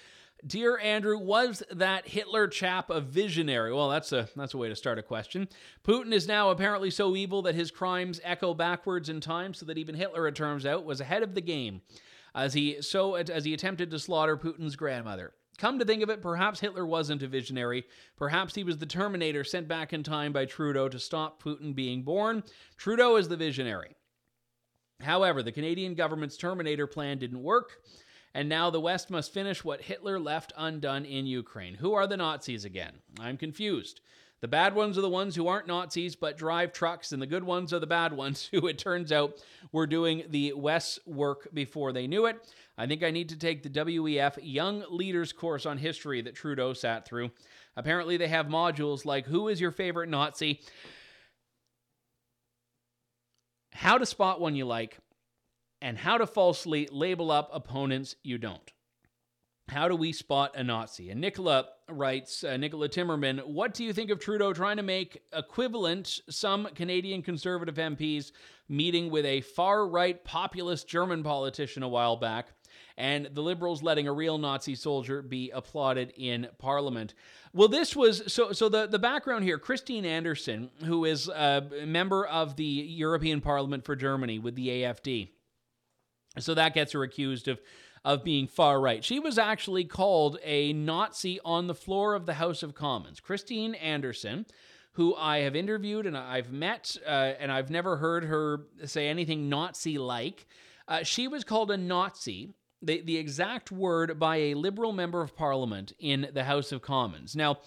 Dear Andrew, was that Hitler chap a visionary? Well, that's a that's a way to start a question. Putin is now apparently so evil that his crimes echo backwards in time, so that even Hitler, it turns out, was ahead of the game as he so as he attempted to slaughter Putin's grandmother. Come to think of it, perhaps Hitler wasn't a visionary. Perhaps he was the Terminator sent back in time by Trudeau to stop Putin being born. Trudeau is the visionary. However, the Canadian government's Terminator plan didn't work and now the West must finish what Hitler left undone in Ukraine. Who are the Nazis again? I'm confused. The bad ones are the ones who aren't Nazis but drive trucks, and the good ones are the bad <laughs> ones who, it turns out, were doing the West's work before they knew it. I think I need to take the WEF Young Leaders course on history that Trudeau sat through. Apparently, they have modules like Who is your favorite Nazi? How to spot one you like, and how to falsely label up opponents you don't. How do we spot a Nazi? And Nicola writes, uh, Nicola Timmerman, what do you think of Trudeau trying to make equivalent some Canadian Conservative MPs meeting with a far right populist German politician a while back, and the Liberals letting a real Nazi soldier be applauded in Parliament? Well, this was so. So the the background here: Christine Anderson, who is a member of the European Parliament for Germany with the AFD. So that gets her accused of of being far right. She was actually called a Nazi on the floor of the House of Commons. Christine Anderson, who I have interviewed and I've met, uh, and I've never heard her say anything Nazi like. Uh, she was called a Nazi, the, the exact word, by a Liberal member of Parliament in the House of Commons. Now,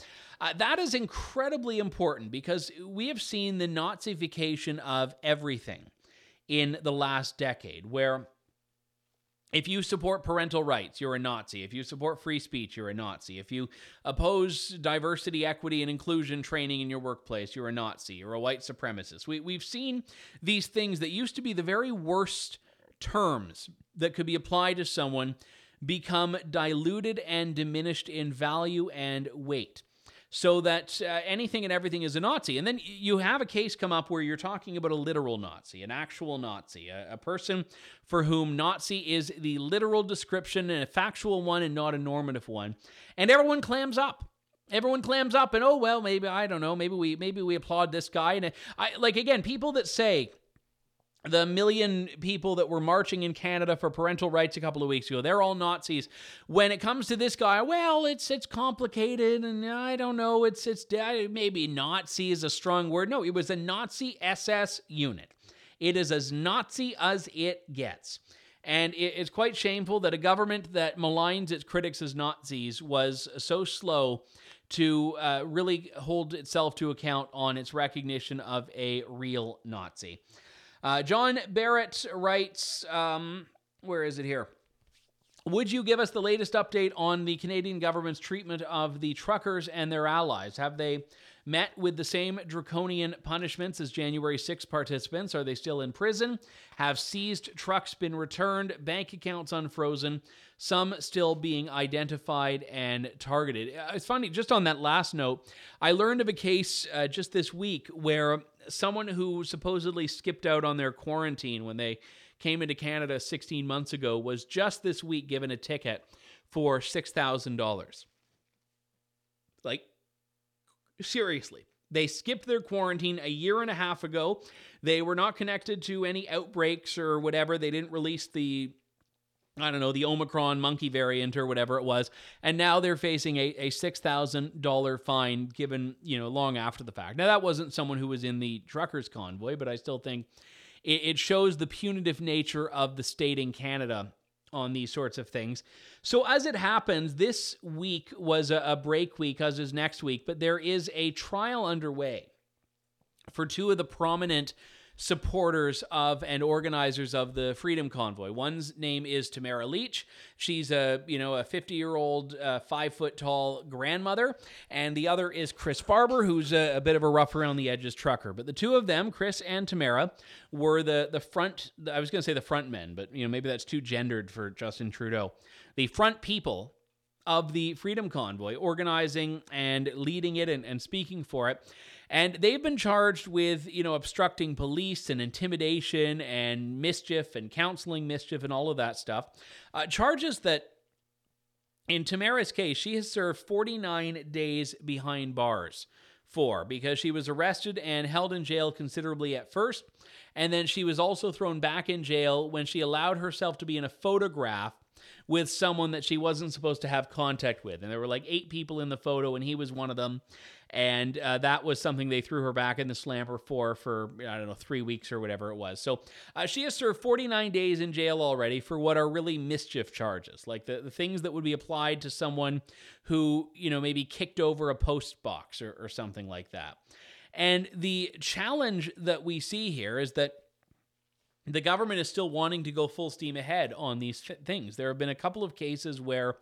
uh, that is incredibly important because we have seen the Nazification of everything in the last decade, where if you support parental rights, you're a Nazi. If you support free speech, you're a Nazi. If you oppose diversity, equity, and inclusion training in your workplace, you're a Nazi. You're a white supremacist. We, we've seen these things that used to be the very worst terms that could be applied to someone become diluted and diminished in value and weight so that uh, anything and everything is a Nazi. And then you have a case come up where you're talking about a literal Nazi, an actual Nazi, a, a person for whom Nazi is the literal description and a factual one and not a normative one. And everyone clams up everyone clams up and oh well maybe i don't know maybe we maybe we applaud this guy and i like again people that say the million people that were marching in Canada for parental rights a couple of weeks ago. They're all Nazis. When it comes to this guy, well, it's it's complicated, and I don't know. It's it's maybe Nazi is a strong word. No, it was a Nazi SS unit. It is as Nazi as it gets. And it's quite shameful that a government that maligns its critics as Nazis was so slow to uh, really hold itself to account on its recognition of a real Nazi. Uh, John Barrett writes, um, where is it here? Would you give us the latest update on the Canadian government's treatment of the truckers and their allies? Have they met with the same draconian punishments as January 6 participants? Are they still in prison? Have seized trucks been returned? Bank accounts unfrozen? Some still being identified and targeted. Uh, it's funny, just on that last note, I learned of a case uh, just this week where someone who supposedly skipped out on their quarantine when they came into Canada 16 months ago was just this week given a ticket for $6,000. Like, seriously. They skipped their quarantine a year and a half ago. They were not connected to any outbreaks or whatever. They didn't release the I don't know, the Omicron monkey variant or whatever it was. And now they're facing a, a $6,000 fine given, you know, long after the fact. Now, that wasn't someone who was in the truckers' convoy, but I still think it, it shows the punitive nature of the state in Canada on these sorts of things. So, as it happens, this week was a, a break week, as is next week, but there is a trial underway for two of the prominent supporters of and organizers of the Freedom Convoy. One's name is Tamara Lich. She's a you know a 50 year old, uh, five foot tall grandmother, and the other is Chris Barber, who's a, a, bit of a rough around the edges trucker. But the two of them, Chris and Tamara, were the the front. I was going to say the front men, but you know maybe that's too gendered for Justin Trudeau. The front people of the Freedom Convoy, organizing and leading it and, and speaking for it. And they've been charged with, you know, obstructing police and intimidation and mischief and counseling mischief and all of that stuff. Uh, charges that In Tamara's case, she has served 49 days behind bars for because she was arrested and held in jail considerably at first. And then she was also thrown back in jail when she allowed herself to be in a photograph with someone that she wasn't supposed to have contact with. And there were like eight people in the photo, and he was one of them. And uh, that was something they threw her back in the slammer for for I don't know three weeks or whatever it was. So uh, she has served 49 days in jail already for what are really mischief charges, like the, the things that would be applied to someone who you know maybe kicked over a post box or, or something like that. And the challenge that we see here is that the government is still wanting to go full steam ahead on these things. There have been a couple of cases where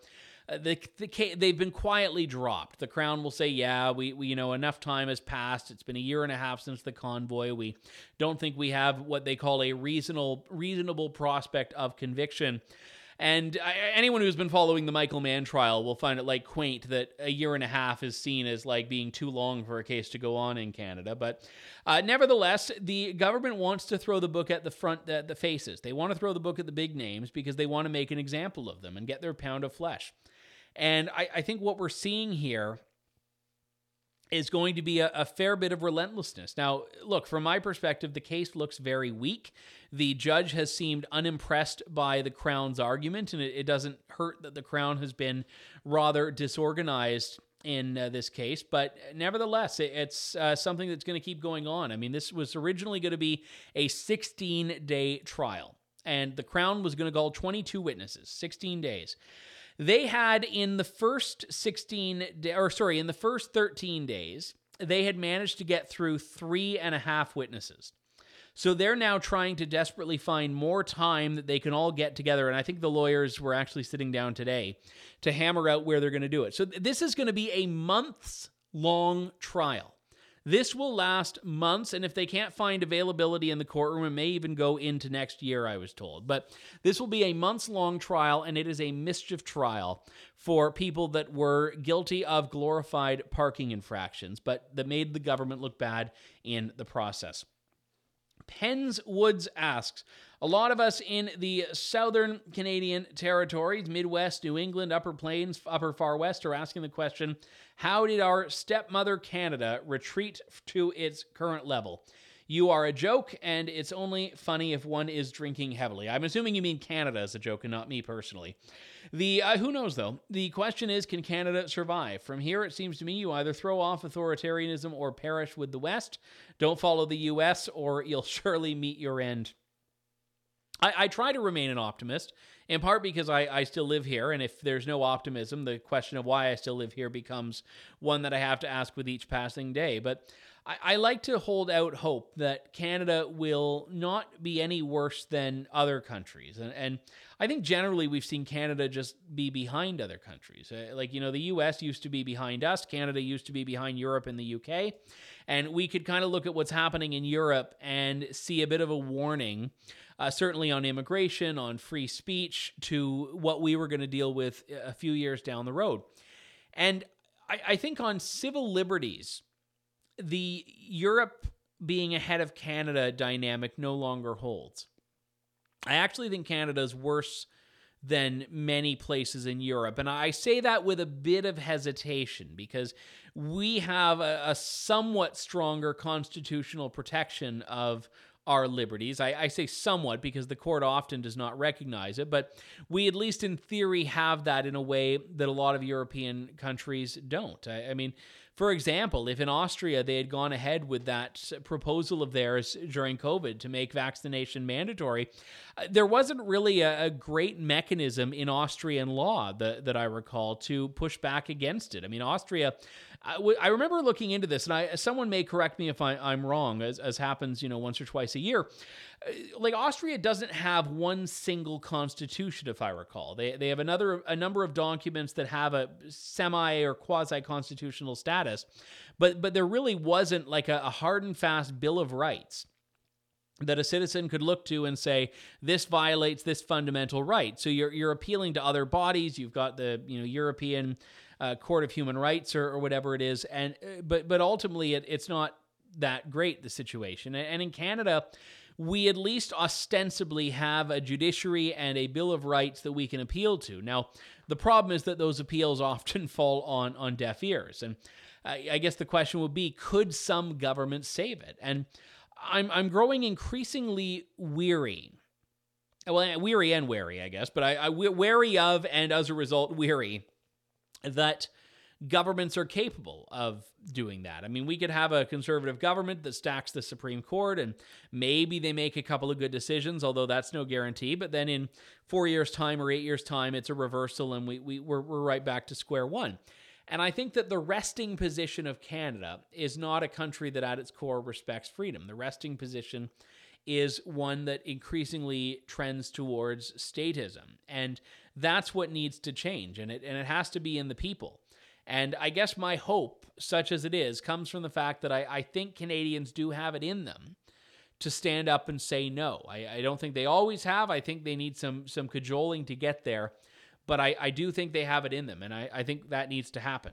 uh, the, the they've been quietly dropped. The crown will say, "Yeah, we, we you know enough time has passed. It's been a year and a half since the convoy. We don't think we have what they call a reasonable reasonable prospect of conviction." And anyone who's been following the Michael Mann trial will find it like quaint that a year and a half is seen as like being too long for a case to go on in Canada. But uh, nevertheless, the government wants to throw the book at the front, the, the faces. They want to throw the book at the big names because they want to make an example of them and get their pound of flesh. And I, I think what we're seeing here is going to be a, a, fair bit of relentlessness. Now, look, from my perspective, the case looks very weak. The judge has seemed unimpressed by the Crown's argument, and it, it doesn't hurt that the Crown has been rather disorganized in uh, this case. But nevertheless, it, it's uh, something that's going to keep going on. I mean, this was originally going to be a 16 day trial, and the Crown was going to call 22 witnesses, 16 days. They had in the first 16, or sorry, in the first 13 days, they had managed to get through three and a half witnesses. So they're now trying to desperately find more time that they can all get together. And I think the lawyers were actually sitting down today to hammer out where they're going to do it. So this is going to be a months long trial. This will last months, and if they can't find availability in the courtroom, it may even go into next year, I was told. But this will be a months long trial, and it is a mischief trial for people that were guilty of glorified parking infractions, but that made the government look bad in the process. Pens Woods asks, a lot of us in the southern Canadian territories, Midwest, New England, Upper Plains, Upper Far West, are asking the question how did our stepmother Canada retreat to its current level? You are a joke, and it's only funny if one is drinking heavily. I'm assuming you mean Canada as a joke and not me personally. The uh, who knows though. The question is, can Canada survive? From here, it seems to me you either throw off authoritarianism or perish with the West. Don't follow the U.S., or you'll <laughs> surely meet your end. I, I try to remain an optimist, in part because I, I still live here. And if there's no optimism, the question of why I still live here becomes one that I have to ask with each passing day. But I, I like to hold out hope that Canada will not be any worse than other countries. And, and I think generally we've seen Canada just be behind other countries. Uh, like, you know, the US used to be behind us, Canada used to be behind Europe and the UK. And we could kind of look at what's happening in Europe and see a bit of a warning uh, certainly on immigration, on free speech, to what we were going to deal with a few years down the road. And I, I think on civil liberties, the Europe being ahead of Canada dynamic no longer holds. I actually think Canada is worse than many places in Europe. And I say that with a bit of hesitation because we have a, a somewhat stronger constitutional protection of our liberties. I, I, say somewhat because the court often does not recognize it, but we, at least in theory, have that in a way that a lot of European countries don't. I, I mean, for example, if in Austria they had gone ahead with that proposal of theirs during COVID to make vaccination mandatory, uh, there wasn't really a, a, great mechanism in Austrian law that, that I recall to push back against it. I mean, Austria, I, w- I remember looking into this, and I, someone may correct me if I, am wrong, as, as happens, you know, once or twice a year. Uh, like Austria doesn't have one single constitution, if I recall. They they have another a number of documents that have a semi or quasi constitutional status, but but there really wasn't like a, a hard and fast bill of rights that a citizen could look to and say this violates this fundamental right. So you're you're appealing to other bodies. You've got the you know European uh, Court of Human Rights or, or whatever it is, and uh, but but ultimately it, it's not that great the situation. And in Canada, we at least ostensibly have a judiciary and a Bill of Rights that we can appeal to. Now, the problem is that those appeals <laughs> often fall on, on deaf ears. And I, I guess the question would be could some government save it? And I'm, I'm growing increasingly weary. Well, weary and wary, I guess, but I, I wary of and as a result, weary that governments are capable of doing that. I mean, we could have a conservative government that stacks the Supreme Court and maybe they make a couple of good decisions, although that's no guarantee. But then in four years' time or eight years' time, it's a reversal and we, we, we're, we're right back to square one. And I think that the resting position of Canada is not a country that at its core respects freedom. The resting position is one that increasingly trends towards statism. And that's what needs to change. And it, and it has to be in the people. And I guess my hope, such as it is, comes from the fact that I, I think Canadians do have it in them to stand up and say no. I, I, don't think they always have. I think they need some some cajoling to get there. But I, I do think they have it in them, and I, I think that needs to happen.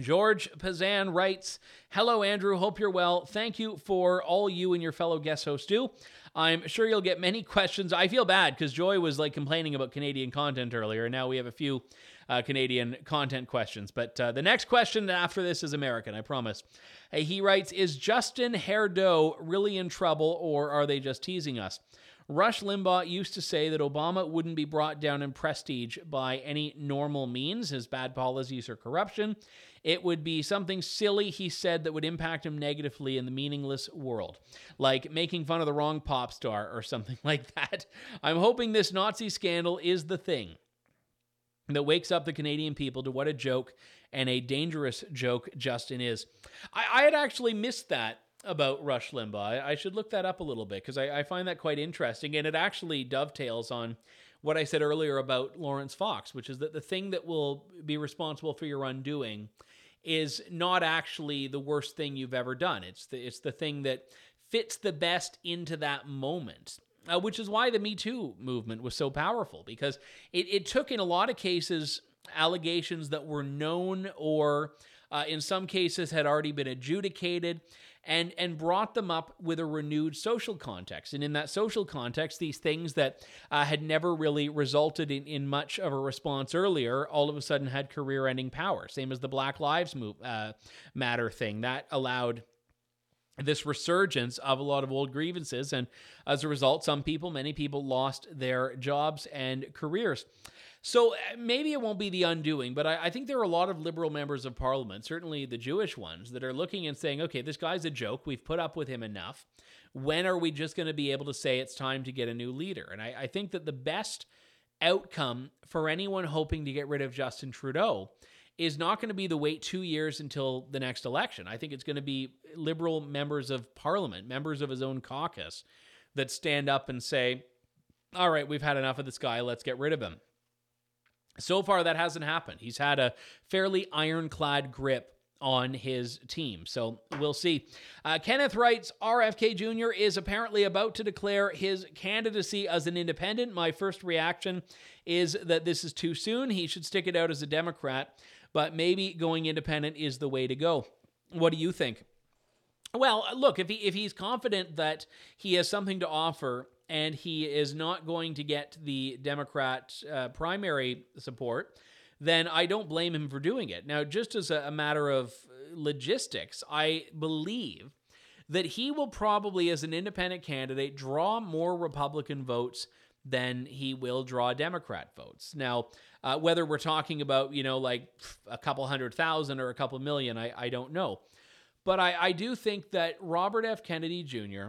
George Pazan writes, Hello, Andrew. Hope you're well. Thank you for all you and your fellow guest hosts do. I'm sure you'll get many <laughs> questions. I feel bad because Joy was like complaining about Canadian content earlier, and now we have a few uh, Canadian content questions. But uh, the next question after this is American, I promise. Uh, he writes Is Justin Herdeau really in trouble, or are they just teasing us? Rush Limbaugh used to say that Obama wouldn't be brought down in prestige by any normal means, his bad policies or corruption. It would be something silly, he said, that would impact him negatively in the meaningless world, like making fun of the wrong pop star or <laughs> something like that. I'm hoping this Nazi scandal is the thing that wakes up the Canadian people to what a joke and a dangerous joke Justin is. I, I had actually missed that about Rush Limbaugh. I, I should look that up a little bit because I, I, find that quite interesting. And it actually dovetails on what I said earlier about Laurence Fox, which is that the thing that will be responsible for your undoing is not actually the worst thing you've ever done. It's the, it's the thing that fits the best into that moment uh, which is why the Me Too movement was so powerful because it, it took, in a lot of cases, allegations that were known or uh, in some cases had already been adjudicated and and brought them up with a renewed social context. And in that social context these things that uh, had never really resulted in, in much of a response earlier all of a sudden had career ending power. Same as the black lives move, uh, matter thing that allowed this resurgence of a lot of old grievances. And as a result, some people, many people, lost their jobs and careers. So uh, maybe it won't be the undoing, but I, I, think there are a lot of liberal members of parliament, certainly the Jewish ones, that are looking and saying, okay, this guy's a joke. We've put up with him enough. When are we just going to be able to say it's time to get a new leader? And I, I think that the best outcome for anyone hoping to get rid of Justin Trudeau is not going to be the wait two years until the next election. I think it's going to be liberal members of parliament, members of his own caucus, that stand up and say, all right, we've had enough of this guy. Let's get rid of him. So far, that hasn't happened. He's had a fairly ironclad grip on his team. So we'll see. Uh, Kenneth writes RFK Jr. is apparently about to declare his candidacy as an independent. My first reaction is that this is too soon. He should stick it out as a Democrat but maybe going independent is the way to go. What do you think? Well, look, if he if he's confident that he has something to offer and he is not going to get the Democrat uh, primary support, then I don't blame him for doing it. Now, just as a, a matter of logistics, I believe that he will probably, as an independent candidate, draw more Republican votes than he will draw Democrat votes. Now, uh, whether we're talking about, you know, like a couple hundred thousand or a couple million, I, I don't know. But I, I do think that Robert F. Kennedy Jr.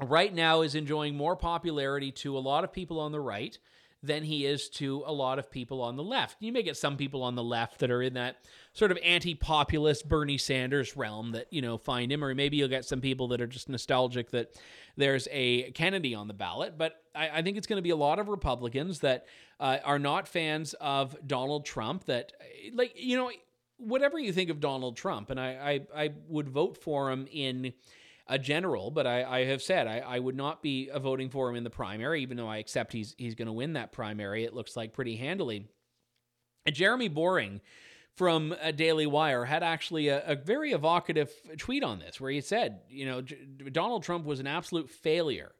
right now is enjoying more popularity to a lot of people on the right than he is to a lot of people on the left. You may get some people on the left that are in that sort of anti-populist Bernie Sanders realm that, you know, find him, or maybe you'll get some people that are just nostalgic that there's a Kennedy on the ballot. But I, I think it's going to be a lot of Republicans that uh, are not fans of Donald Trump that, like, you know, whatever you think of Donald Trump, and I, I, I would vote for him in a general, but I, I have said I, I, would not be voting for him in the primary, even though I accept he's he's going to win that primary. It looks like pretty handily. And Jeremy Boring from a Daily Wire had actually a, a, very evocative tweet on this, where he said, you know, J- Donald Trump was an absolute failure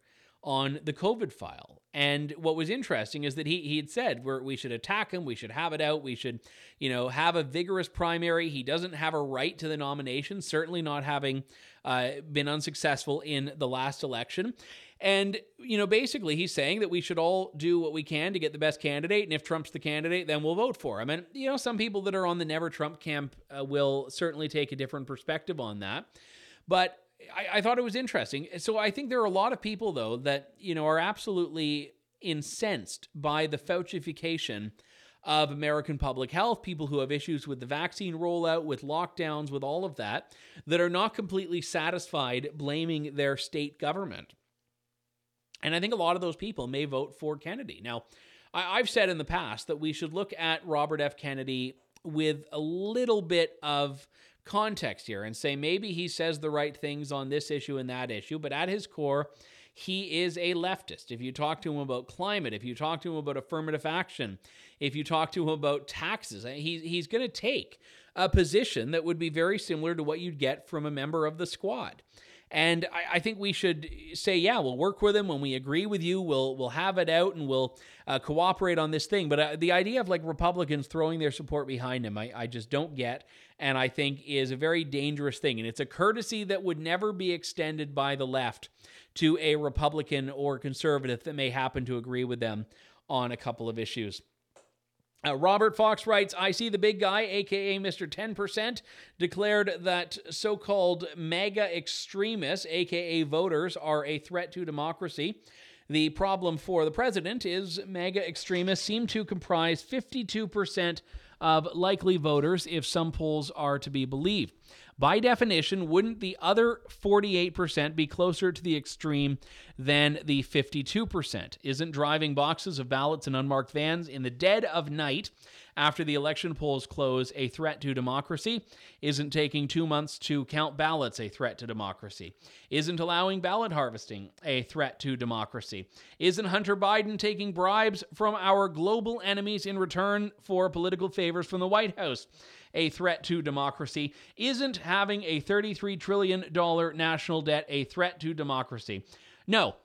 on the COVID file. And what was interesting is that he he had said we we should attack him, we should have it out, we should, you know, have a vigorous primary. He doesn't have a right to the nomination, certainly not having uh, been unsuccessful in the last election. And, you know, basically he's saying that we should all do what we can to get the best candidate. And if Trump's the candidate, then we'll vote for him. And, you know, some people that are on the never Trump camp uh, will certainly take a different perspective on that. But I, I thought it was interesting. So I think there are a lot of people, though, that, you know, are absolutely incensed by the Faucification of American public health, people who have issues with the vaccine rollout, with lockdowns, with all of that, that are not completely satisfied blaming their state government. And I think a lot of those people may vote for Kennedy. Now, I, have said in the past that we should look at Robert F. Kennedy with a little bit of context here and say maybe he says the right things on this issue and that issue, but at his core, he is a leftist. If you talk to him about climate, if you talk to him about affirmative action, if you talk to him about taxes, he, he's going to take a position that would be very similar to what you'd get from a member of the squad. And I, I, think we should say, yeah, we'll work with him when we agree with you. We'll we'll have it out and we'll uh, cooperate on this thing. But uh, the idea of like Republicans throwing their support behind him, I, I just don't get, and I think is a very dangerous thing. And it's a courtesy that would never be extended by the left to a Republican or conservative that may happen to agree with them on a couple of issues. Uh, Robert Fox writes, I see the big guy, aka Mr. 10%, declared that so called MAGA extremists, aka voters, are a threat to democracy. The problem for the president is MAGA extremists seem to comprise 52% of likely voters if some polls are to be believed. By definition, wouldn't the other 48% be closer to the extreme than the 52%? Isn't driving boxes of ballots in unmarked vans in the dead of night after the election polls close a threat to democracy? Isn't taking two months to count ballots a threat to democracy? Isn't allowing ballot harvesting a threat to democracy? Isn't Hunter Biden taking bribes from our global enemies in return for political favors from the White House? a threat to democracy? Isn't having a $33 trillion national debt a threat to democracy? No,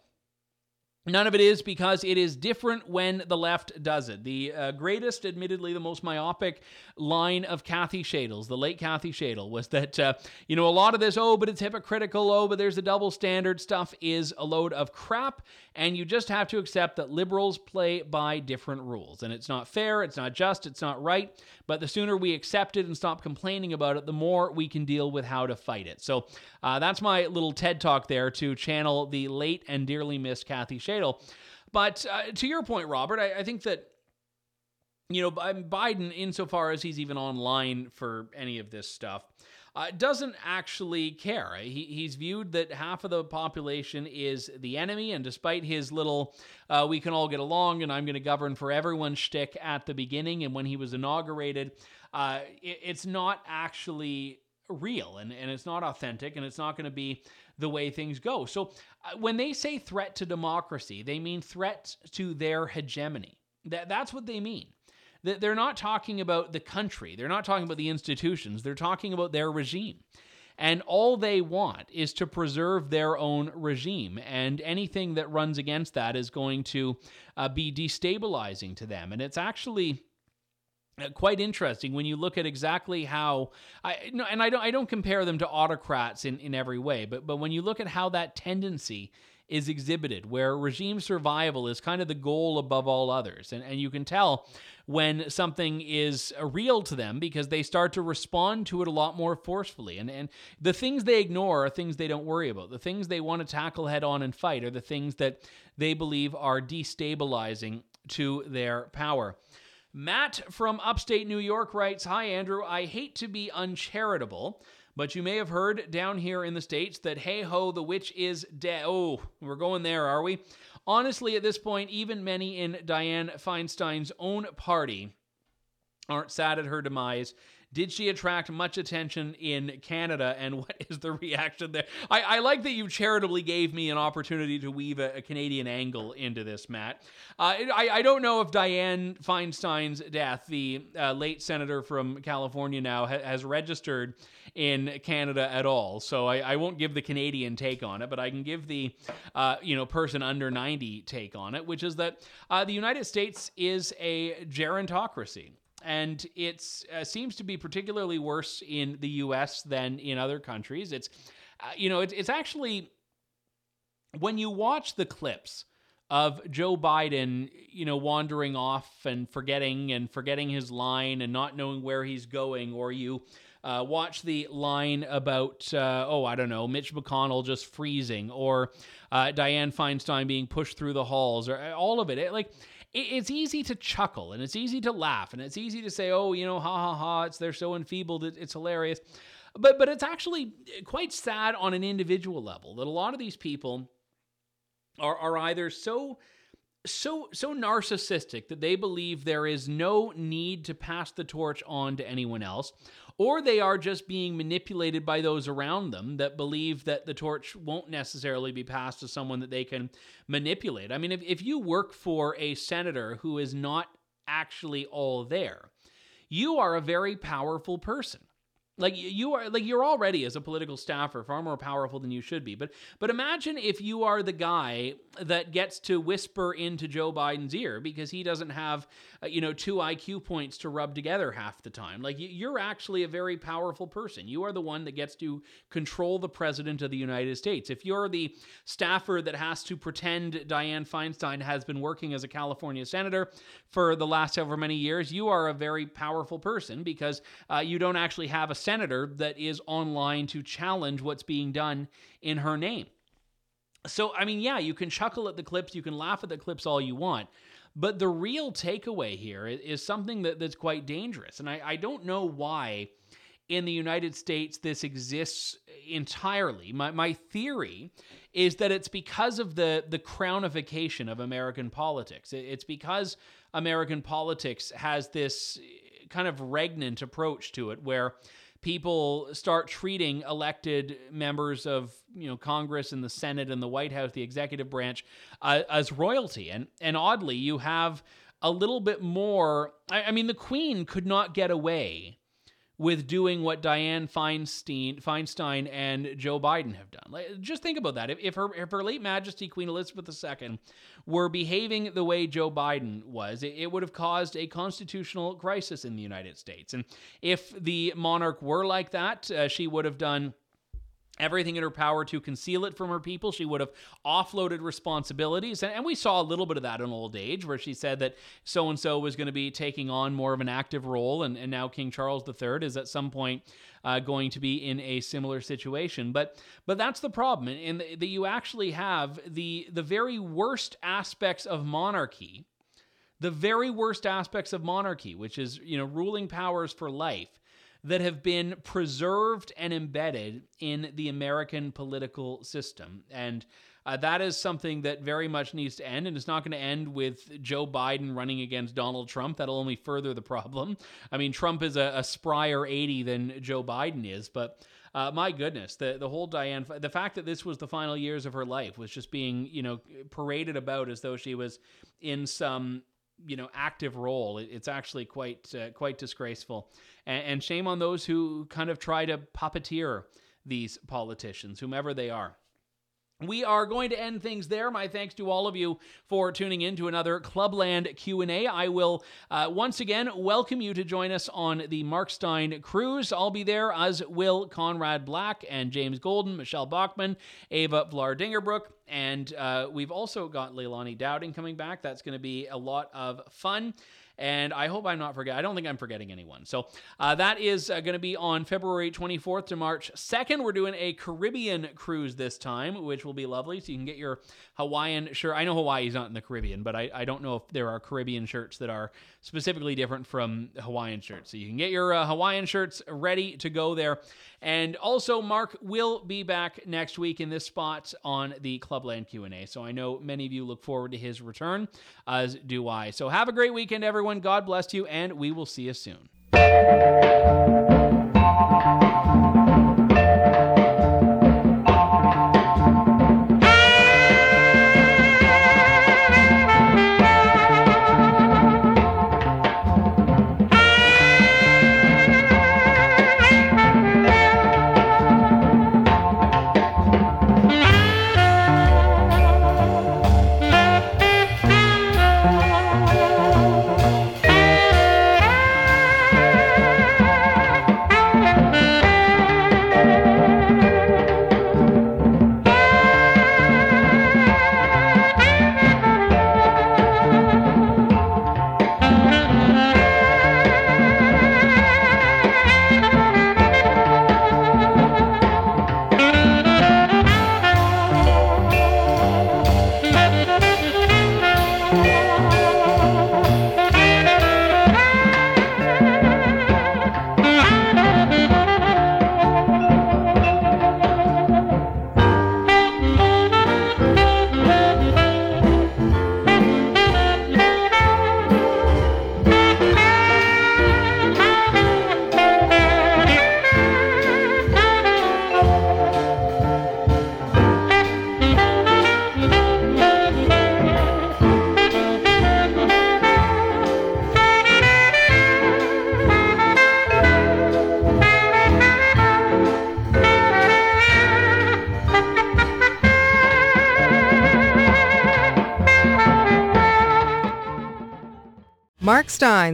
None of it is because it is different when the left does it. The uh, greatest, admittedly, the most myopic line of Kathy Shaidle's, the late Kathy Shaidle, was that, uh, you know, a lot of this, oh, but it's hypocritical, oh, but there's a double standard stuff is a load of crap. And you just have to accept that liberals play by different rules. And it's not fair, it's not just, it's not right. But the sooner we accept it and stop complaining about it, the more we can deal with how to fight it. So uh, that's my little TED talk there to channel the late and dearly missed Kathy Shaidle. But uh, to your point, Robert, I, I think that you know, Biden, insofar as he's even online for any of this stuff, uh, doesn't actually care. He, he's viewed that half of the population is the enemy, and despite his little uh, "we can all get along" and "I'm going to govern for everyone" shtick at the beginning, and when he was inaugurated, uh, it, it's not actually real and, and it's not authentic and it's not going to be the way things go. So uh, when they say threat to democracy, they mean threat to their hegemony. That, that's what they mean. They're not talking about the country, they're not talking about the institutions, they're talking about their regime. And all they want is to preserve their own regime. And anything that runs against that is going to uh, be destabilizing to them. And it's actually Uh, quite interesting when you look at exactly how I no, and I don't I don't compare them to autocrats in, in every way, but but when you look at how that tendency is exhibited, where regime survival is kind of the goal above all others. And, and you can tell when something is uh, real to them because they start to respond to it a lot more forcefully. And, and the things they ignore are things they don't worry about. The things they want to tackle head on and fight are the things that they believe are destabilizing to their power. Matt from upstate New York writes Hi, Andrew. I hate to be uncharitable, but you may have heard down here in the States that hey ho, the witch is dead. Oh, we're going there, are we? Honestly, at this point, even many in Dianne Feinstein's own party aren't sad at her demise Did she attract much attention in Canada? And <laughs> what is the reaction there? I, I like that you charitably gave me an opportunity to weave a, a Canadian angle into this, Matt. Uh, I, I don't know if Dianne Feinstein's death, the uh, late senator from California now, ha- has registered in Canada at all. So I, I, won't give the Canadian take on it, but I can give the uh, you know person under 90 take on it, which is that uh, the United States is a gerontocracy and it uh, seems to be particularly worse in the U.S. than in other countries. It's, uh, you know, it, it's actually when you watch the clips of Joe Biden, you know, wandering off and forgetting and forgetting his line and not knowing where he's going, or you uh, watch the line about, uh, oh, I don't know, Mitch McConnell just freezing, or uh, Feinstein being pushed through the halls, or uh, all of it. it like it's easy to chuckle and it's easy to laugh and it's easy to say, oh, you know, ha ha ha, it's they're so enfeebled, it's hilarious. But but it's actually quite sad on an individual level that a lot of these people are are either so so so narcissistic that they believe there is no need to pass the torch on to anyone else or they are just being manipulated by those around them that believe that the torch won't necessarily be passed to someone that they can manipulate. I mean, if, if you work for a senator who is not actually all there, you are a very powerful person. Like you are like you're already as a political staffer far more powerful than you should be. But but imagine if you are the guy that gets to whisper into Joe Biden's ear because he doesn't have uh, you know two IQ points to rub together half the time. Like you're actually a very powerful person. You are the one that gets to control the president of the United States. If you're the staffer that has to pretend Dianne Feinstein has been working as a California senator for the last however many years, you are a very powerful person because uh, you don't actually have a senator that is online to challenge what's being done in her name. So, I mean, yeah, you can chuckle at the clips, you can laugh at the clips all you want. But the real takeaway here is something that, that's quite dangerous. And I, I don't know why in the United States this exists entirely. My, my theory is that it's because of the, the crownification of American politics. It's because American politics has this kind of regnant approach to it where people start treating elected members of you know Congress and the Senate and the White House, the executive branch, uh, as royalty. And and oddly, you have a little bit more. I, I mean, the Queen could not get away with doing what Dianne Feinstein, Feinstein and Joe Biden have done. Like, just think about that. If, if, her, if her late Majesty Queen Elizabeth II were behaving the way Joe Biden was, it, it would have caused a constitutional crisis in the United States. And if the monarch were like that, uh, she would have done everything in her power to conceal it from her people. She would have offloaded responsibilities. And, and we saw a little bit of that in old age, where she said that so and so was going to be taking on more of an active role. And, and now King Charles III is at some point uh, going to be in a similar situation. But but that's the problem, in that you actually have the the very worst aspects of monarchy. The very worst aspects of monarchy, which is, you know, ruling powers for life, that have been preserved and embedded in the American political system. And uh, that is something that very much needs to end, and it's not going to end with Joe Biden running against Donald Trump. That'll only further the problem. I mean, Trump is a, a sprier 80 than Joe Biden is, but uh, my goodness, the the whole Dianne, the fact that this was the final years of her life was just being, you know, paraded about as though she was in some you know active role. It's actually quite uh, quite disgraceful, and, and shame on those who kind of try to puppeteer these politicians, whomever they are. We are going to end things there. My thanks to all of you for tuning in to another Clubland Q&A. I will uh, once again welcome you to join us on the Mark Steyn cruise. I'll be there as will Conrad Black and James Golden, Michele Bachmann Eva Vlaardingerbroek, and uh, we've also got Leilani Dowding coming back. That's going to be a lot of fun. And I hope I'm not forgetting. I don't think I'm forgetting anyone. So uh, that is uh, going to be on February 24th to March 2nd. We're doing a Caribbean cruise this time, which will be lovely. So you can get your Hawaiian shirt. I know Hawaii's not in the Caribbean, but I, I don't know if there are Caribbean shirts that are specifically different from Hawaiian shirts. So you can get your uh, Hawaiian shirts ready to go there. And also, Mark will be back next week in this spot on the Clubland Q&A. So I know many of you look forward to his return, as do I. So have a great weekend, everyone. God bless you, and we will see you soon.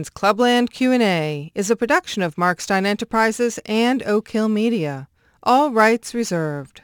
Clubland Q&A is a production of Mark Steyn Enterprises and Oak Hill Media. All rights reserved.